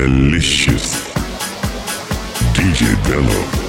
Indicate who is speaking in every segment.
Speaker 1: Bellicious. DJ Bello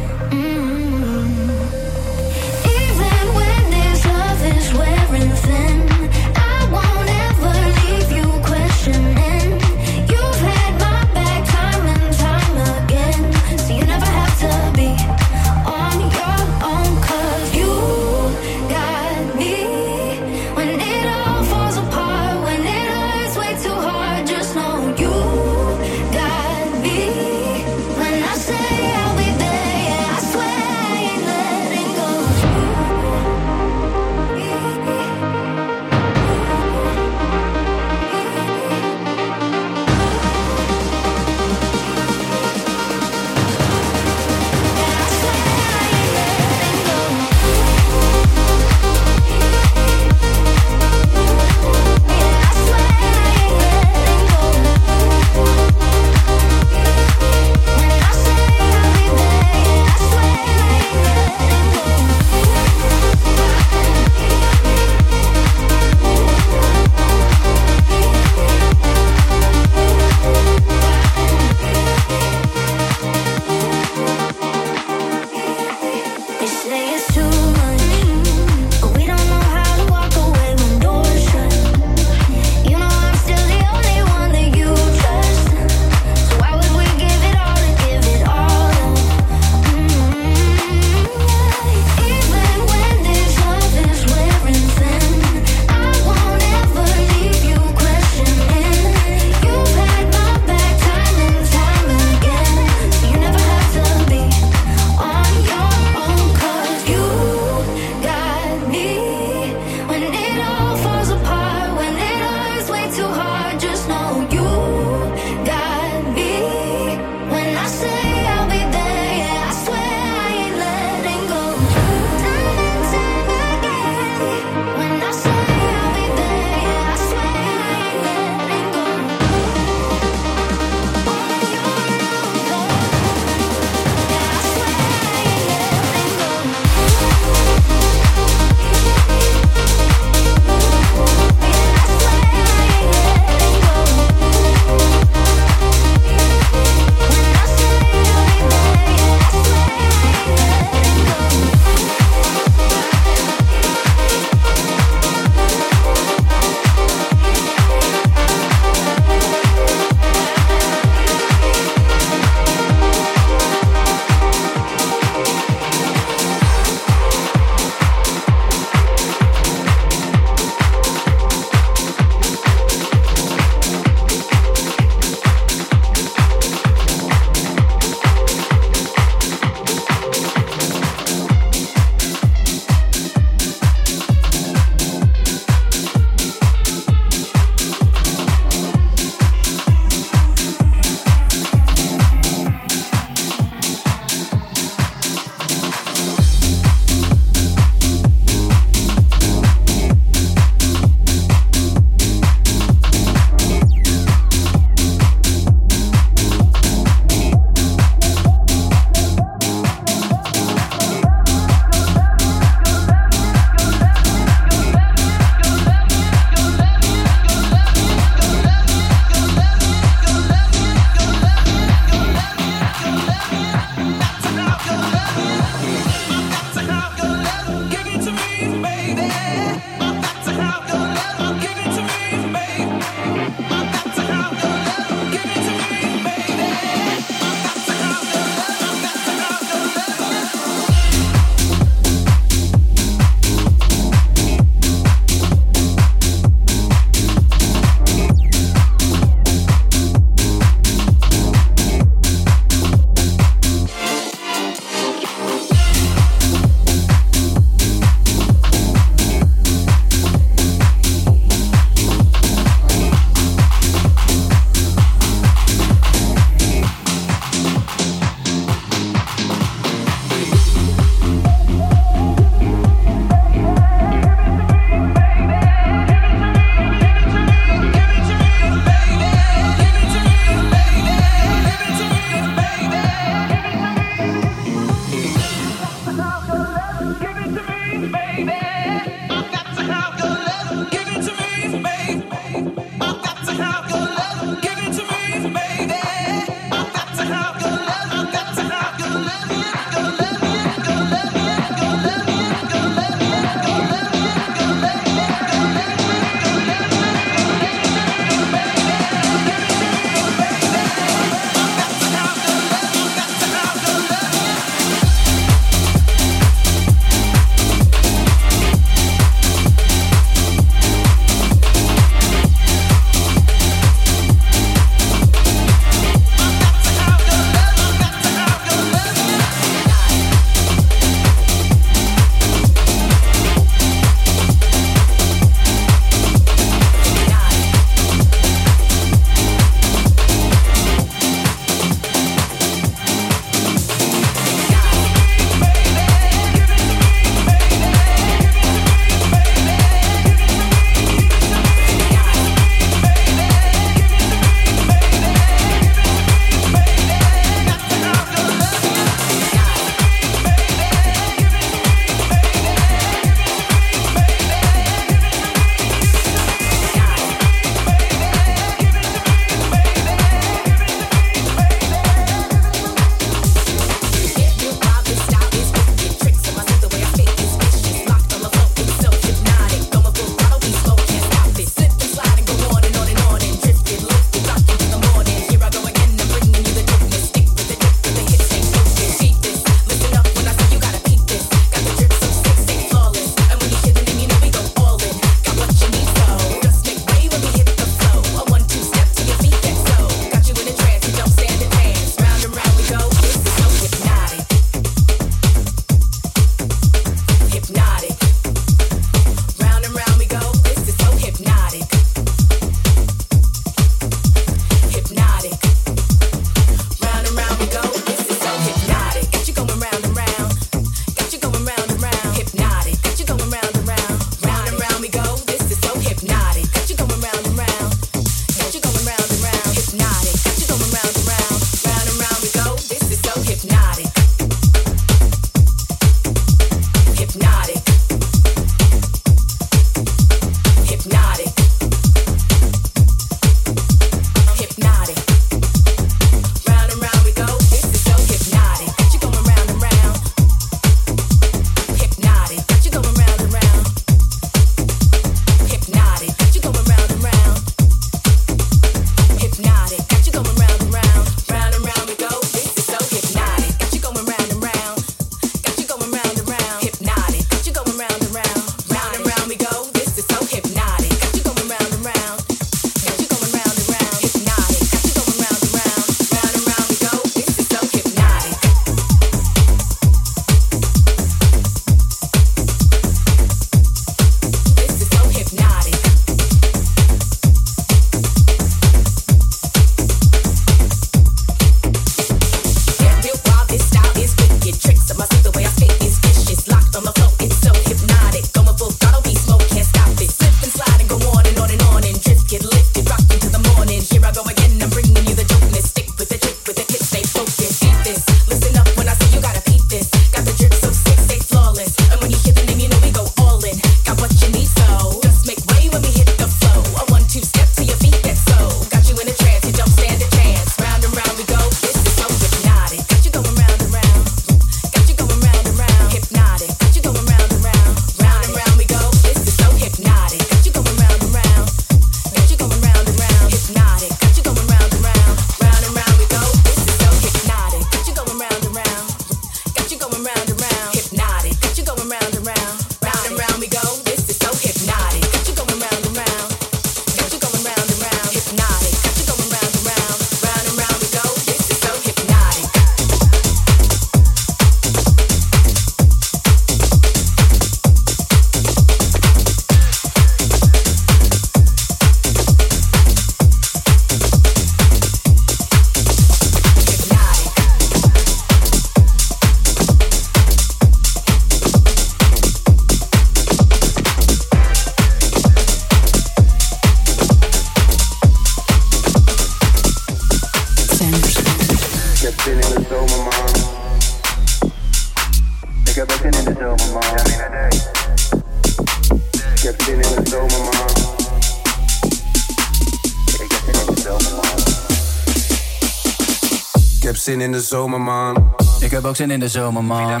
Speaker 2: zin in de zomer, man.
Speaker 3: Ik heb ook zin in de zomer, man.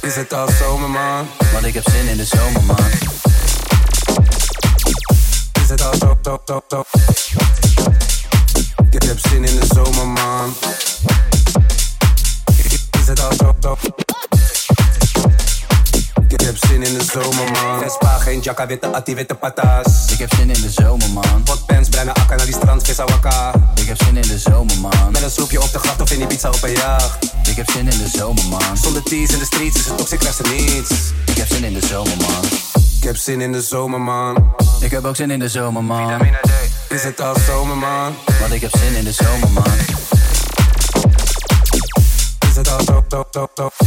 Speaker 2: Is het al zomer, man?
Speaker 3: Want ik heb zin in de zomer, man.
Speaker 2: Is het al zo, zo, zo, zo? Ik heb zin in de zomer, man. Is het al zo, zo? Ik heb zin in de zomer, man. Vespa, geen jacka, witte atti, witte patas.
Speaker 3: Ik heb zin in
Speaker 2: die pizza op een jacht.
Speaker 3: Ik heb zin in de zomer, man.
Speaker 2: Zonder teas in de streets is het toxic, krijgt ze niets.
Speaker 3: Ik heb zin in de zomer, man.
Speaker 2: Ik heb zin in de zomer, man.
Speaker 3: Ik heb ook zin in de zomer, man.
Speaker 2: Is het al zomer, man?
Speaker 3: Want ik heb zin in de zomer, man.
Speaker 2: Is het al zo, zo, zo, zo?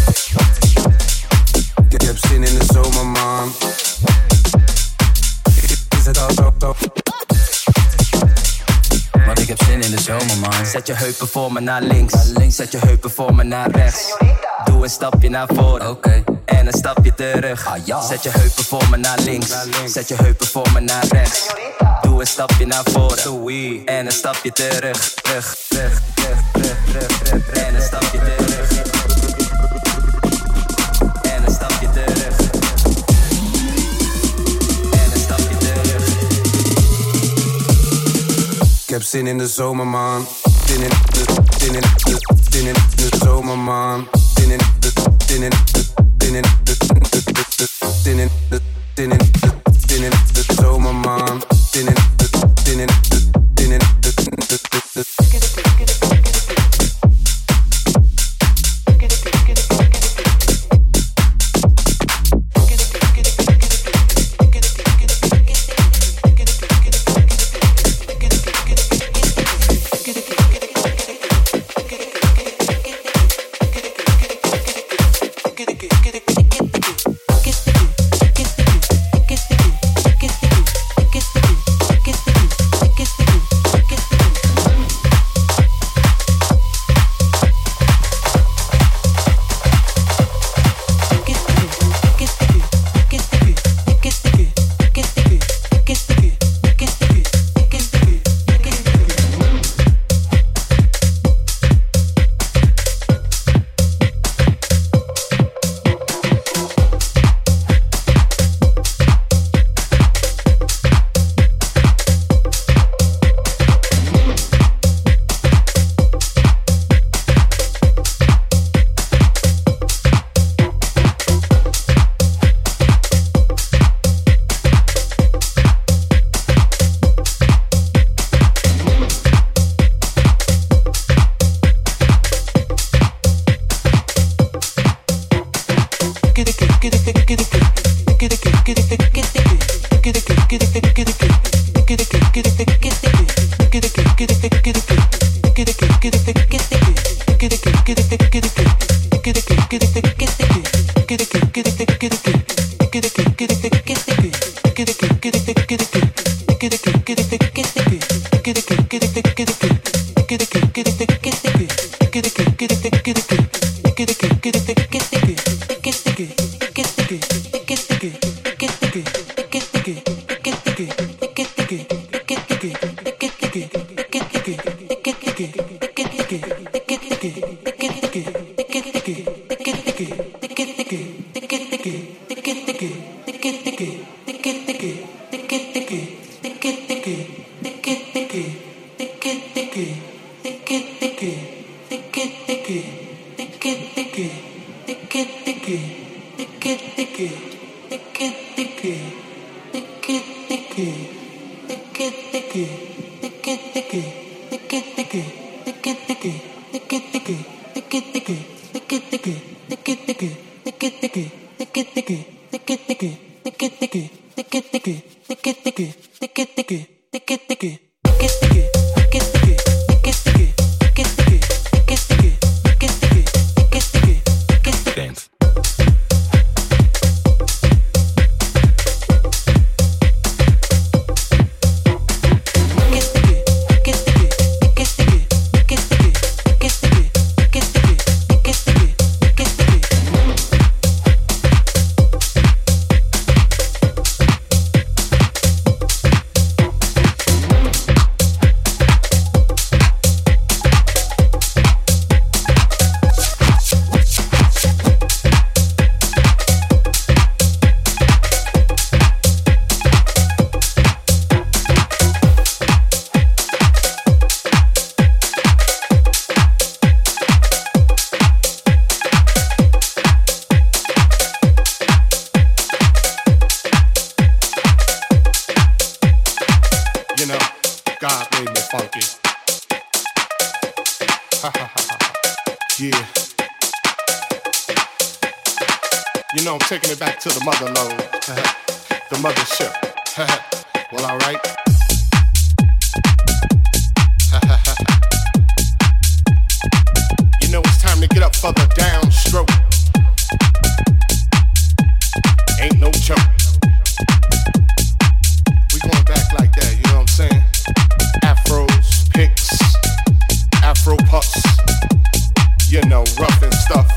Speaker 4: Zet je heupen voor me naar links. Zet je heupen voor me naar rechts. Doe een stapje naar voren.
Speaker 3: Oké.
Speaker 4: En een stapje terug.
Speaker 3: Ah, ja.
Speaker 4: Zet je heupen voor me naar links. Zet je heupen voor me naar rechts. Doe een stapje naar voren. En een stapje terug. Terug, terug, terug, terug, terug, terug. En een stapje terug. En een stapje terug. En een stapje terug.
Speaker 2: Ik heb zin in de zomer, man. Zin
Speaker 5: que downstroke. Ain't no joke. We going back like that, you know what I'm saying? Afros, afro puffs, you know, rough and stuff.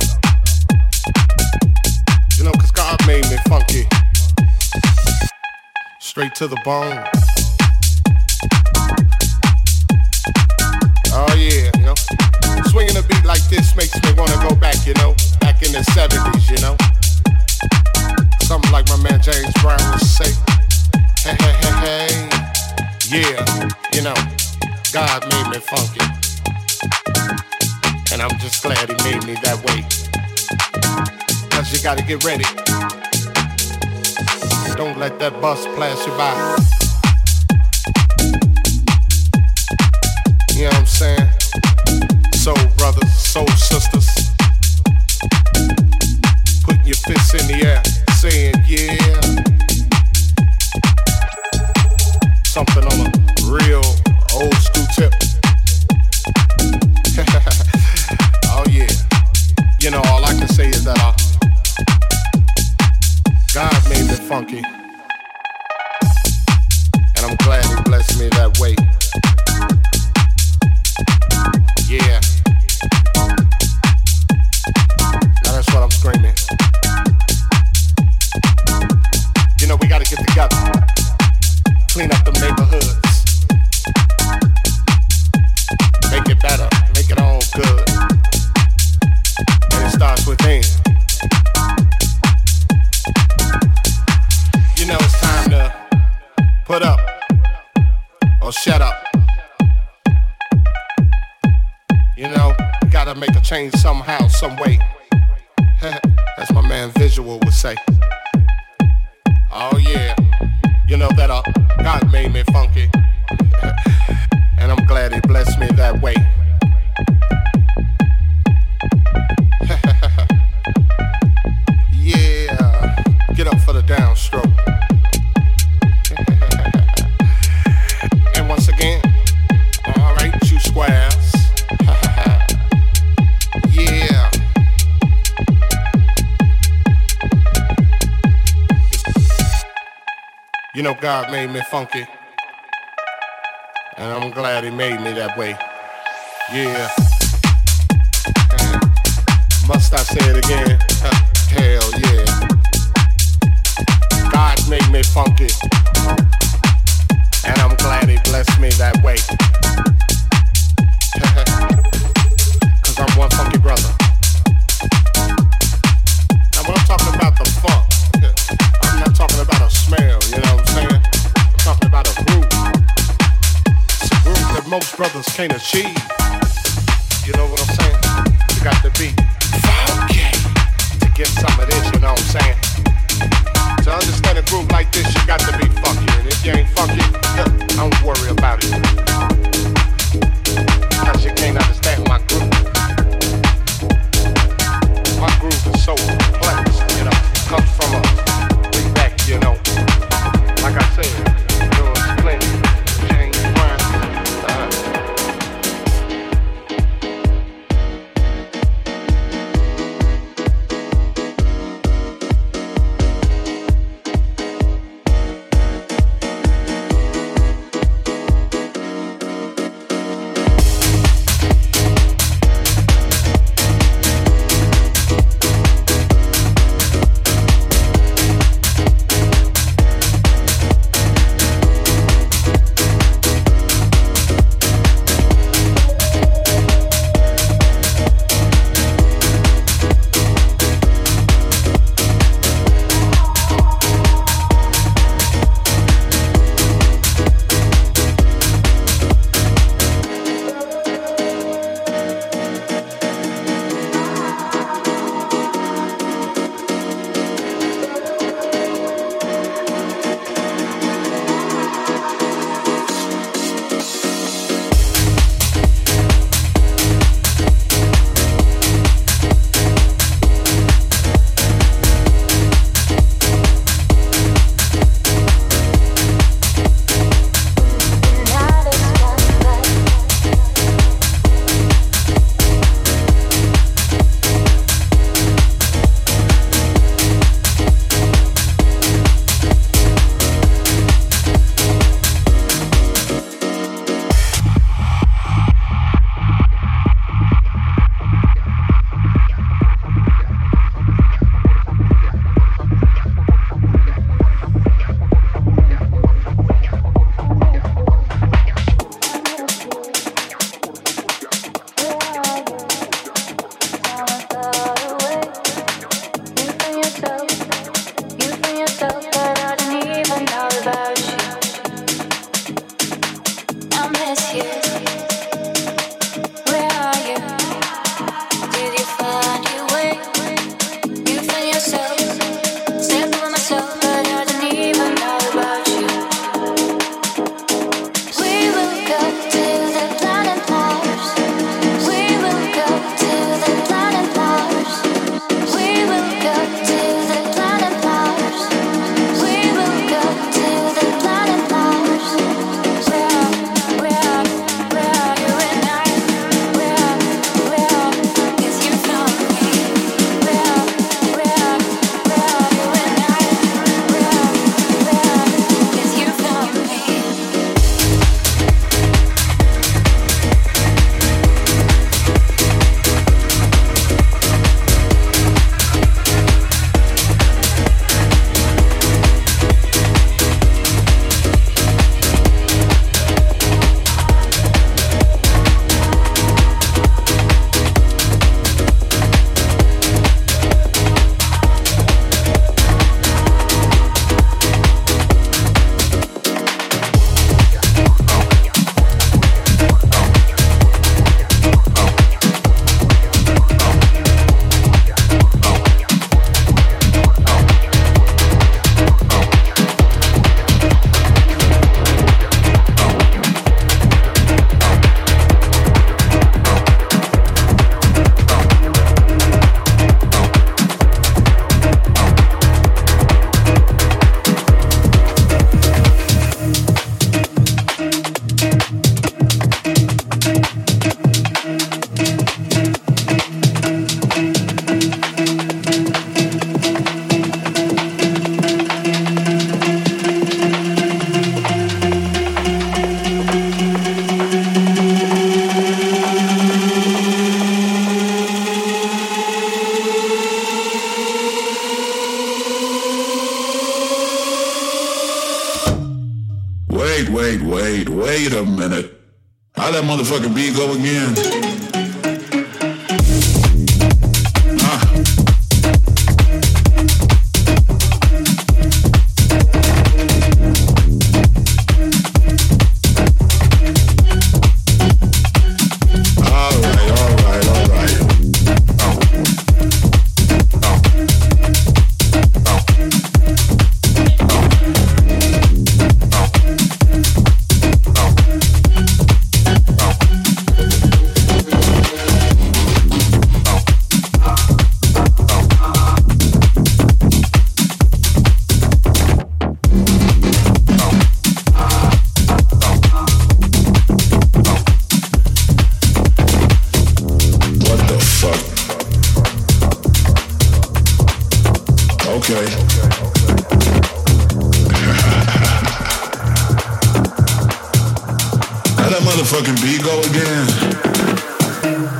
Speaker 5: You God made me funky. Straight to the bone. and I'm just glad he made me that way. Cause you gotta get ready. Don't let that bus pass you by. You know what I'm saying? So brothers, so sisters, put your fists in the air. know God made me funky. And I'm glad he made me that way. Yeah. Must I say it again? Hell yeah. God made me funky. And I'm glad he blessed me that way. others can't achieve.
Speaker 6: Motherfucking beat go again?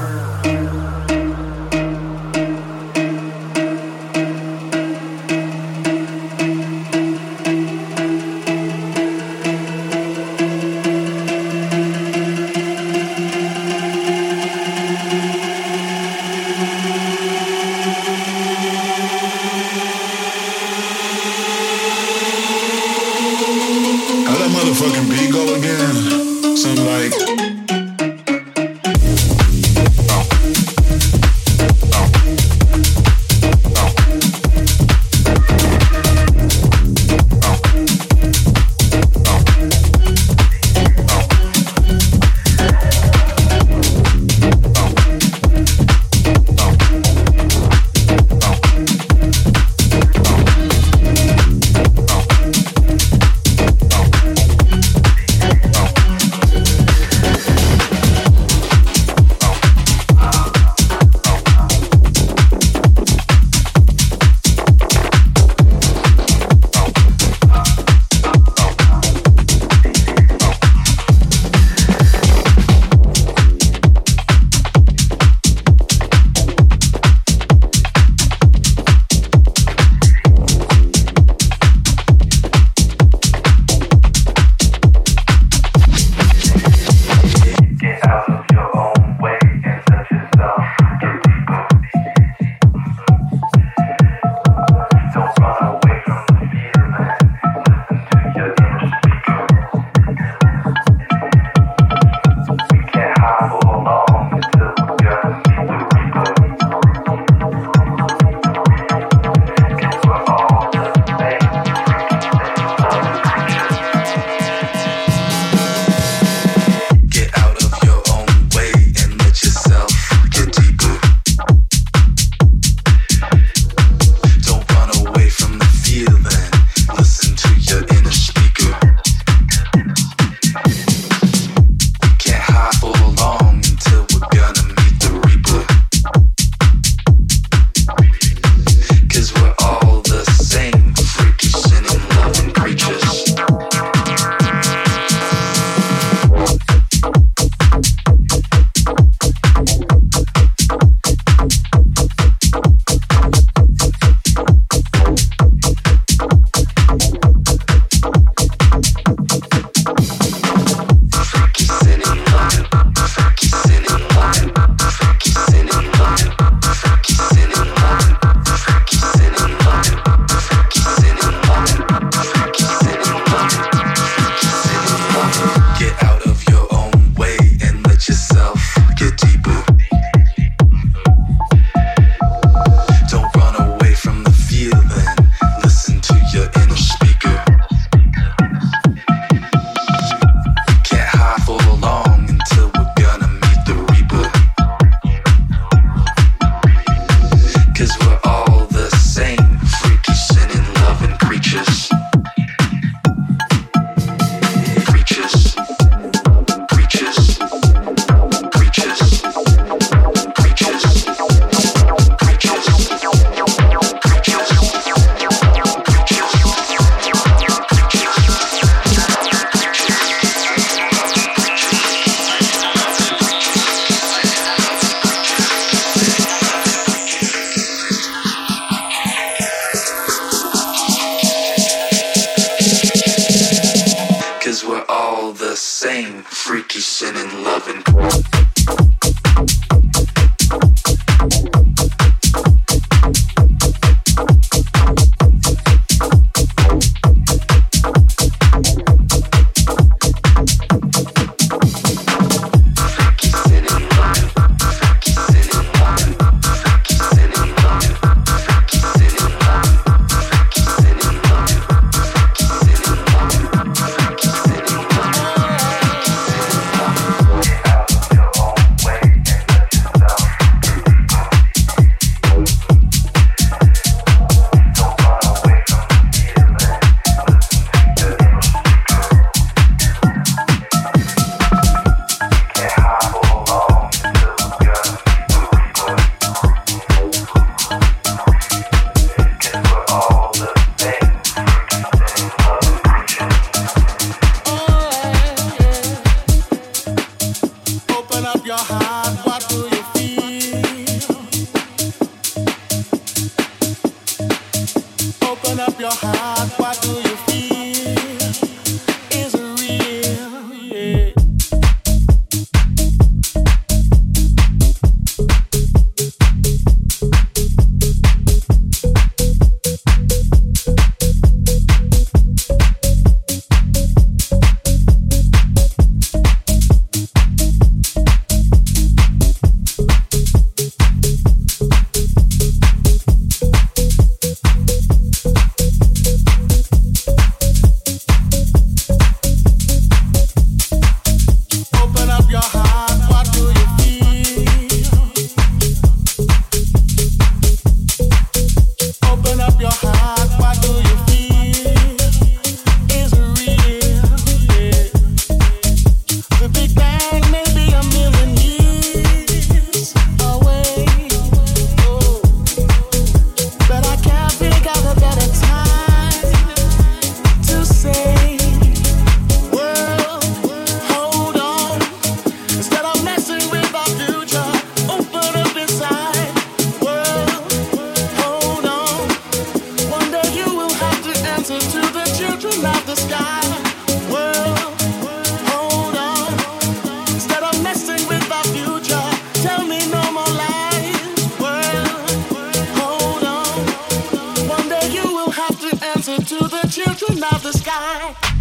Speaker 7: answer to the children of the sky.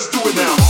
Speaker 8: Let's do it now.